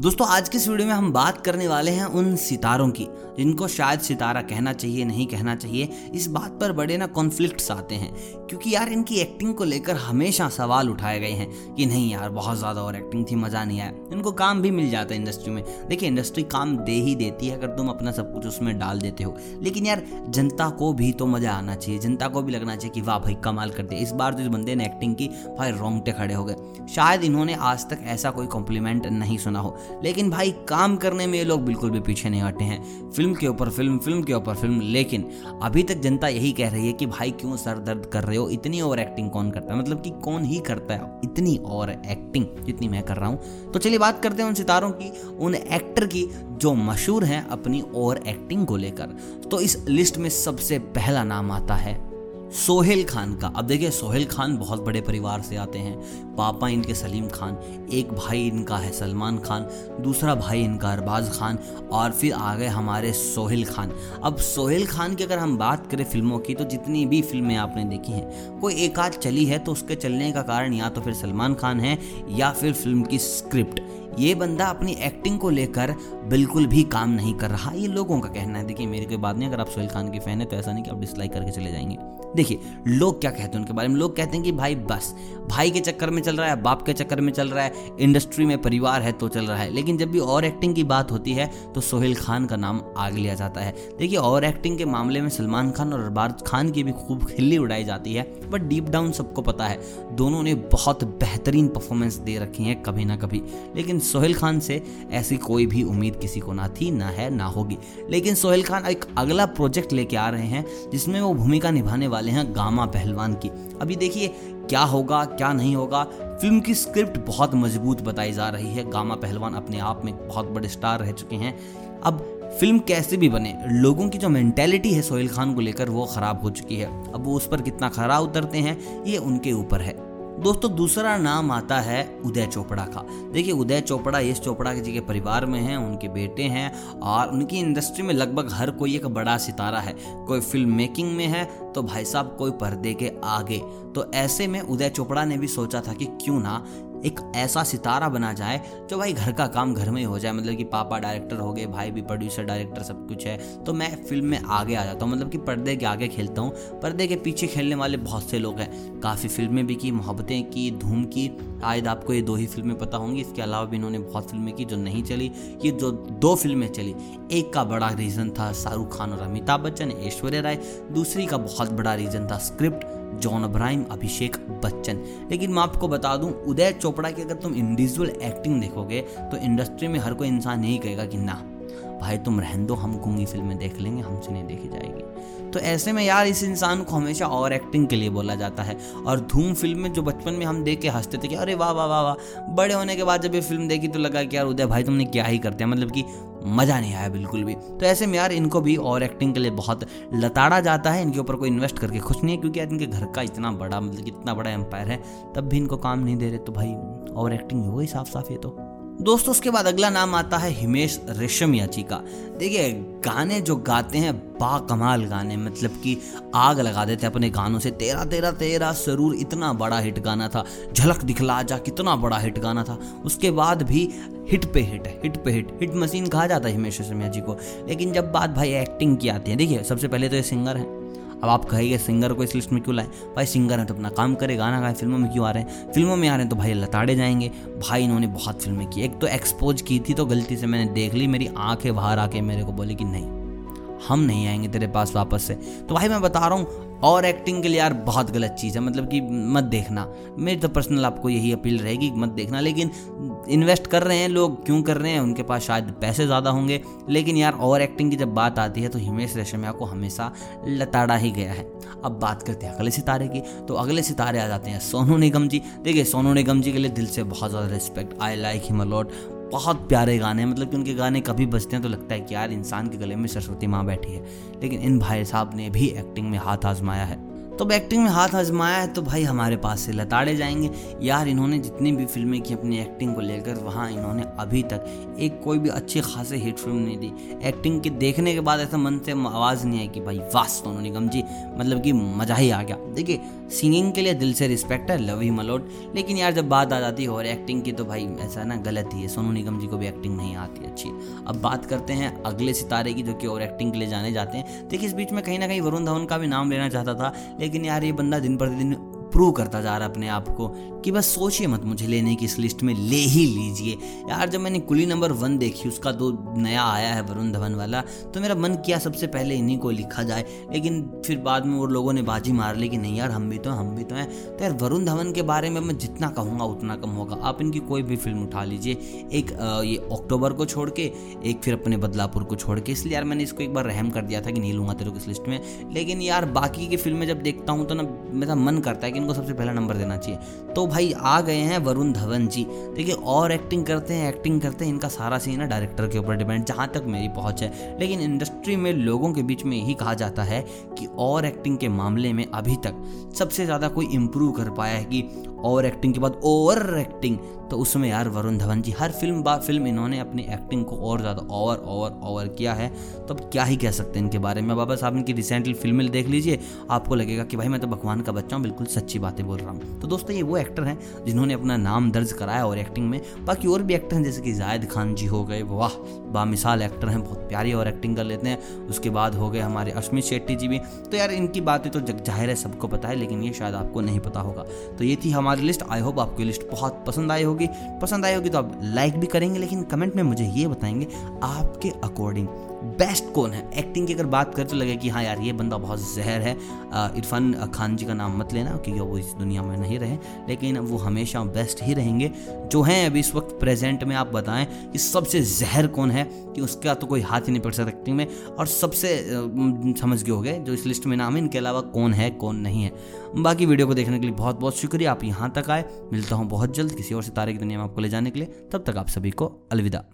दोस्तों, आज की इस वीडियो में हम बात करने वाले हैं उन सितारों की, जिनको शायद सितारा कहना चाहिए, नहीं कहना चाहिए। इस बात पर बड़े ना कॉन्फ्लिक्ट्स आते हैं, क्योंकि यार इनकी एक्टिंग को लेकर हमेशा सवाल उठाए गए हैं कि नहीं यार, बहुत ज़्यादा और एक्टिंग थी, मज़ा नहीं आया। इनको काम भी मिल जाता है इंडस्ट्री में। देखिए इंडस्ट्री काम दे ही देती है, अगर तुम अपना सब कुछ उसमें डाल देते हो। लेकिन यार, जनता को भी तो मज़ा आना चाहिए, जनता को भी लगना चाहिए कि वाह भाई, कमाल कर दिया। इस बार तो इस बंदे ने एक्टिंग की, भाई, रोंगटे खड़े हो गए। शायद इन्होंने आज तक ऐसा कोई कॉम्प्लीमेंट नहीं सुना हो। लेकिन भाई, काम करने में ये लोग बिल्कुल भी पीछे नहीं हटे हैं। फ़िल्म के ऊपर फ़िल्म फ़िल्म के ऊपर फ़िल्म। लेकिन अभी तक जनता यही कह रही है कि भाई, क्यों सर दर्द कर रहे हो? इतनी ओवर एक्टिंग कौन करता है? मतलब कि कौन ही करता है? इतनी ओवर एक्टिंग जितनी मैं कर रहा हूँ। तो चलिए बात करते हैं उन सितारों की, उन एक्टर की, जो मशहूर हैं अपनी ओवर एक्टिंग को लेकर। तो इस लिस्ट में सबसे पहला नाम आता है सोहेल खान का। अब देखिए, सोहेल खान बहुत बड़े परिवार से आते हैं। पापा इनके सलीम खान, एक भाई इनका है सलमान खान, दूसरा भाई इनका अरबाज खान, और फिर आ गए हमारे सोहेल खान। अब सोहेल खान की अगर हम बात करें फ़िल्मों की तो जितनी भी फ़िल्में आपने देखी हैं, कोई एक आध चली है तो उसके चलने का कारण या तो फिर सलमान खान है या फिर फ़िल्म की स्क्रिप्ट। ये बंदा अपनी एक्टिंग को लेकर बिल्कुल भी काम नहीं कर रहा। ये लोगों का कहना है। देखिए, मेरी कोई बात नहीं, अगर आप सोहेल खान के फ़ैन है तो ऐसा नहीं कि आप डिसलाइक करके चले जाएँगे। देखिए, लोग क्या कहते हैं उनके बारे में? लोग कहते हैं कि भाई, बस, भाई के चक्कर में चल रहा है, बाप के चक्कर में चल रहा है इंडस्ट्री में परिवार है तो चल रहा है। लेकिन जब भी और एक्टिंग की बात होती है तो सोहेल खान का नाम आग लिया जाता है। देखिए, और एक्टिंग के मामले में सलमान खान और अरबाज खान की भी खूब खिल्ली उड़ाई जाती है बट डीप डाउन सबको पता है, दोनों ने बहुत बेहतरीन परफॉर्मेंस दे रखी है कभी ना कभी। लेकिन सोहेल खान से ऐसी कोई भी उम्मीद किसी को ना थी, ना है, ना होगी। लेकिन सोहेल खान एक अगला प्रोजेक्ट लेके आ रहे हैं, जिसमें वो भूमिका निभाने वाले हैं गामा पहलवान की। अभी देखिए, क्या होगा, क्या नहीं होगा? फ़िल्म की स्क्रिप्ट बहुत मज़बूत बताई जा रही है। गामा पहलवान अपने आप में बहुत बड़े स्टार रह चुके हैं। अब फ़िल्म कैसे भी बने, लोगों की जो मेंटेलिटी है सोहेल खान को लेकर वो ख़राब हो चुकी है। अब वो उस पर कितना खरा उतरते हैं, ये उनके ऊपर है। दोस्तों, दूसरा नाम आता है उदय चोपड़ा का। देखिए, उदय चोपड़ा यश चोपड़ा जी के परिवार में हैं, उनके बेटे हैं, और उनकी इंडस्ट्री में लगभग हर कोई एक बड़ा सितारा है। कोई फ़िल्म मेकिंग में है तो भाई साहब, कोई पर्दे के आगे। तो ऐसे में उदय चोपड़ा ने भी सोचा था कि क्यों ना एक ऐसा सितारा बना जाए जो भाई घर का काम घर में ही हो जाए। मतलब कि पापा डायरेक्टर हो गए, भाई भी प्रोड्यूसर डायरेक्टर सब कुछ है। तो मैं फ़िल्म में आगे आ जाता हूँ। मतलब कि पर्दे के आगे खेलता हूँ। पर्दे के पीछे खेलने वाले बहुत से लोग हैं। काफ़ी फ़िल्में भी की, मोहब्बतें की, धूम की। शायद आपको ये दो ही फ़िल्में पता होंगी। इसके अलावा भी इन्होंने बहुत फ़िल्में की जो नहीं चली। ये जो दो फ़िल्में चली, एक का बड़ा रीज़न था शाहरुख खान और अमिताभ बच्चन, ऐश्वर्या राय। दूसरी का बहुत बड़ा रीज़न था। स्क्रिप्ट जॉन अब्राहिम अभिषेक बच्चन लेकिन मैं आपको बता दूँ, उदय चोपड़ा की अगर तुम इंडिविजुअल एक्टिंग देखोगे तो इंडस्ट्री में हर कोई इंसान यही कहेगा कि ना, भाई तुम रहन दो, हम गुंगी फ़िल्में देख लेंगे, हमसे नहीं देखी जाएगी। तो ऐसे में यार इस इंसान को हमेशा और एक्टिंग के लिए बोला जाता है। और धूम फ़िल्म में जो बचपन में हम देख के हँसते थे कि अरे वाह वाह वाह वाह, बड़े होने के बाद जब ये फ़िल्म देखी तो लगा कि यार उदय भाई तुमने क्या ही करते हैं मतलब कि मज़ा नहीं आया बिल्कुल भी। तो ऐसे में यार इनको भी और एक्टिंग के लिए बहुत लताड़ा जाता है, इनके ऊपर कोई इन्वेस्ट करके खुश नहीं है, क्योंकि यार इनके घर का इतना बड़ा मतलब इतना बड़ा एम्पायर है, तब भी इनको काम नहीं दे रहे तो भाई और एक्टिंग हो गई साफ़ साफ़ ये तो। दोस्तों, उसके बाद अगला नाम आता है हिमेश रेशमिया जी का देखिए, गाने जो गाते हैं बा कमाल गाने मतलब कि आग लगा देते हैं अपने गानों से। तेरा तेरा तेरा सरूर, इतना बड़ा हिट गाना था। झलक दिखला जा, कितना बड़ा हिट गाना था। उसके बाद भी हिट पे हिट हिट पे हिट। हिट मशीन कहा जाता है हिमेश रेशमिया जी को। लेकिन जब बात भाई एक्टिंग की आती है, देखिए, सबसे पहले तो ये सिंगर है। अब आप कहेंगे, सिंगर को इस लिस्ट में क्यों लाए? भाई, सिंगर है तो अपना काम करे, गाना गाए, फ़िल्मों में क्यों आ रहे हैं? फ़िल्मों में आ रहे हैं तो भाई लताड़े जाएँगे। भाई, इन्होंने बहुत फ़िल्में की। एक तो एक्सपोज की थी तो गलती से मैंने देख ली, मेरी आँखें बाहर आके मेरे को बोली कि नहीं। हम नहीं आएँगे तेरे पास वापस से। तो भाई मैं बता रहा हूँ, और एक्टिंग के लिए यार बहुत गलत चीज़ है मतलब कि मत देखना। मेरी तो पर्सनल आपको यही अपील रहेगी मत देखना, लेकिन इन्वेस्ट कर रहे हैं लोग, क्यों कर रहे हैं, उनके पास शायद पैसे ज़्यादा होंगे। लेकिन यार, और एक्टिंग की जब बात आती है तो हिमेश रेशमिया को हमेशा लताड़ा ही गया है। अब बात करते हैं अगले सितारे की। तो अगले सितारे आ जाते हैं सोनू निगम जी। देखिए, सोनू निगम जी के लिए दिल से बहुत ज़्यादा respect I like him a lot बहुत प्यारे गाने मतलब कि उनके गाने कभी बजते हैं तो लगता है कि यार इंसान के गले में सरस्वती माँ बैठी है। लेकिन इन भाई साहब ने भी एक्टिंग में हाथ आजमाया है। तो अब एक्टिंग में हाथ आजमाया है तो भाई हमारे पास से लताड़े जाएँगे। यार, इन्होंने जितनी भी फ़िल्में की अपनी एक्टिंग को लेकर, वहाँ इन्होंने अभी तक एक कोई भी अच्छी खासी हिट फ़िल्म नहीं दी। एक्टिंग के देखने के बाद ऐसा मन से आवाज़ नहीं आई कि भाई, वाह, सोनू निगम जी मतलब कि मज़ा ही आ गया। देखिए सिंगिंग के लिए दिल से रिस्पेक्ट है लव ही मलोट लेकिन यार, जब बात आ जाती है और एक्टिंग की तो भाई, ऐसा ना गलत ही है। सोनू निगम जी को भी एक्टिंग नहीं आती अच्छी। अब बात करते हैं अगले सितारे की, जो कि और एक्टिंग के लिए जाने जाते हैं। देखिए, इस बीच में कहीं ना कहीं वरुण धवन का भी नाम लेना चाहता था, लेकिन यार ये बंदा दिन प्रतिदिन प्रूव करता जा रहा अपने आप को कि बस सोचिए मत मुझे लेने की इस लिस्ट में ले ही लीजिए। यार, जब मैंने कुली नंबर वन देखी, उसका दो नया आया है वरुण धवन वाला तो मेरा मन किया सबसे पहले इन्हीं को लिखा जाए, लेकिन फिर बाद में वो लोगों ने बाजी मार ली कि नहीं यार, हम भी तो हम भी तो हैं। तो यार, वरुण धवन के बारे में मैं जितना कहूँगा, उतना कम होगा। आप इनकी कोई भी फ़िल्म उठा लीजिए। एक ये अक्टूबर को छोड़ के, एक फिर अपने बदलापुर को छोड़ के। इसलिए यार, मैंने इसको एक बार रहम कर दिया था कि नहीं लूँगा तेरे को इस लिस्ट में। लेकिन यार, बाकी की फ़िल्में जब देखता हूँ तो ना मेरा मन करता है कि इनको सबसे पहला नंबर देना चाहिए। तो भाई आ गए हैं वरुण धवन जी। देखिए, और एक्टिंग करते हैं एक्टिंग करते हैं, इनका सारा सीन है डायरेक्टर के ऊपर डिपेंड जहाँ तक मेरी पहुँच है। लेकिन इंडस्ट्री में लोगों के बीच में यही कहा जाता है कि और एक्टिंग के मामले में अभी तक सबसे ज़्यादा कोई इम्प्रूव कर पाया है कि और एक्टिंग के बाद ओवर एक्टिंग तो उसमें यार वरुण धवन जी, हर फ़िल्म बा फ़िल्म इन्होंने अपनी एक्टिंग को और ज़्यादा ओवर ओवर ओवर किया है। तो अब क्या ही कह सकते हैं इनके बारे में। बाबा साहब इनकी रिसेंटली फ़िल्में देख लीजिए, आपको लगेगा कि भाई मैं तो भगवान का बच्चा हूँ, बिल्कुल सच्ची बातें बोल रहा हूँ। तो दोस्तों ये वो एक्टर हैं जिन्होंने अपना नाम दर्ज कराया और एक्टिंग में। बाकी और भी एक्टर हैं, जैसे कि जायद खान जी हो गए, वाह, बामिसाल एक्टर हैं, बहुत प्यारी और एक्टिंग कर लेते हैं। उसके बाद हो गए हमारे अश्मित शेट्टी जी भी। तो यार इनकी बातें तो ज़ाहिर है सबको पता है, लेकिन ये शायद आपको नहीं पता होगा। तो ये थी हमारी लिस्ट। आई होप आपकी लिस्ट बहुत पसंद आई होगी। पसंद आई होगी तो आप लाइक भी करेंगे, लेकिन कमेंट में मुझे ये बताएँगे आपके अकॉर्डिंग बेस्ट कौन है? एक्टिंग की अगर बात करें तो लगे कि हाँ यार, ये बंदा बहुत जहर है। इरफान खान जी का नाम मत लेना, क्योंकि वो इस दुनिया में नहीं रहे। लेकिन वो हमेशा बेस्ट ही रहेंगे। जो हैं अभी इस वक्त प्रेजेंट में आप बताएँ कि सबसे जहर कौन है, कि उसका तो कोई हाथ ही नहीं पड़ सकता एक्टिंग में। और सबसे समझ गए हो गए जो इस लिस्ट में नाम है, इनके अलावा कौन है, कौन नहीं है। बाकी वीडियो को देखने के लिए बहुत बहुत शुक्रिया। आप यहाँ तक आए। मिलता हूँ बहुत जल्द किसी और सितारे की दुनिया में आपको ले जाने के लिए। तब तक आप सभी को अलविदा।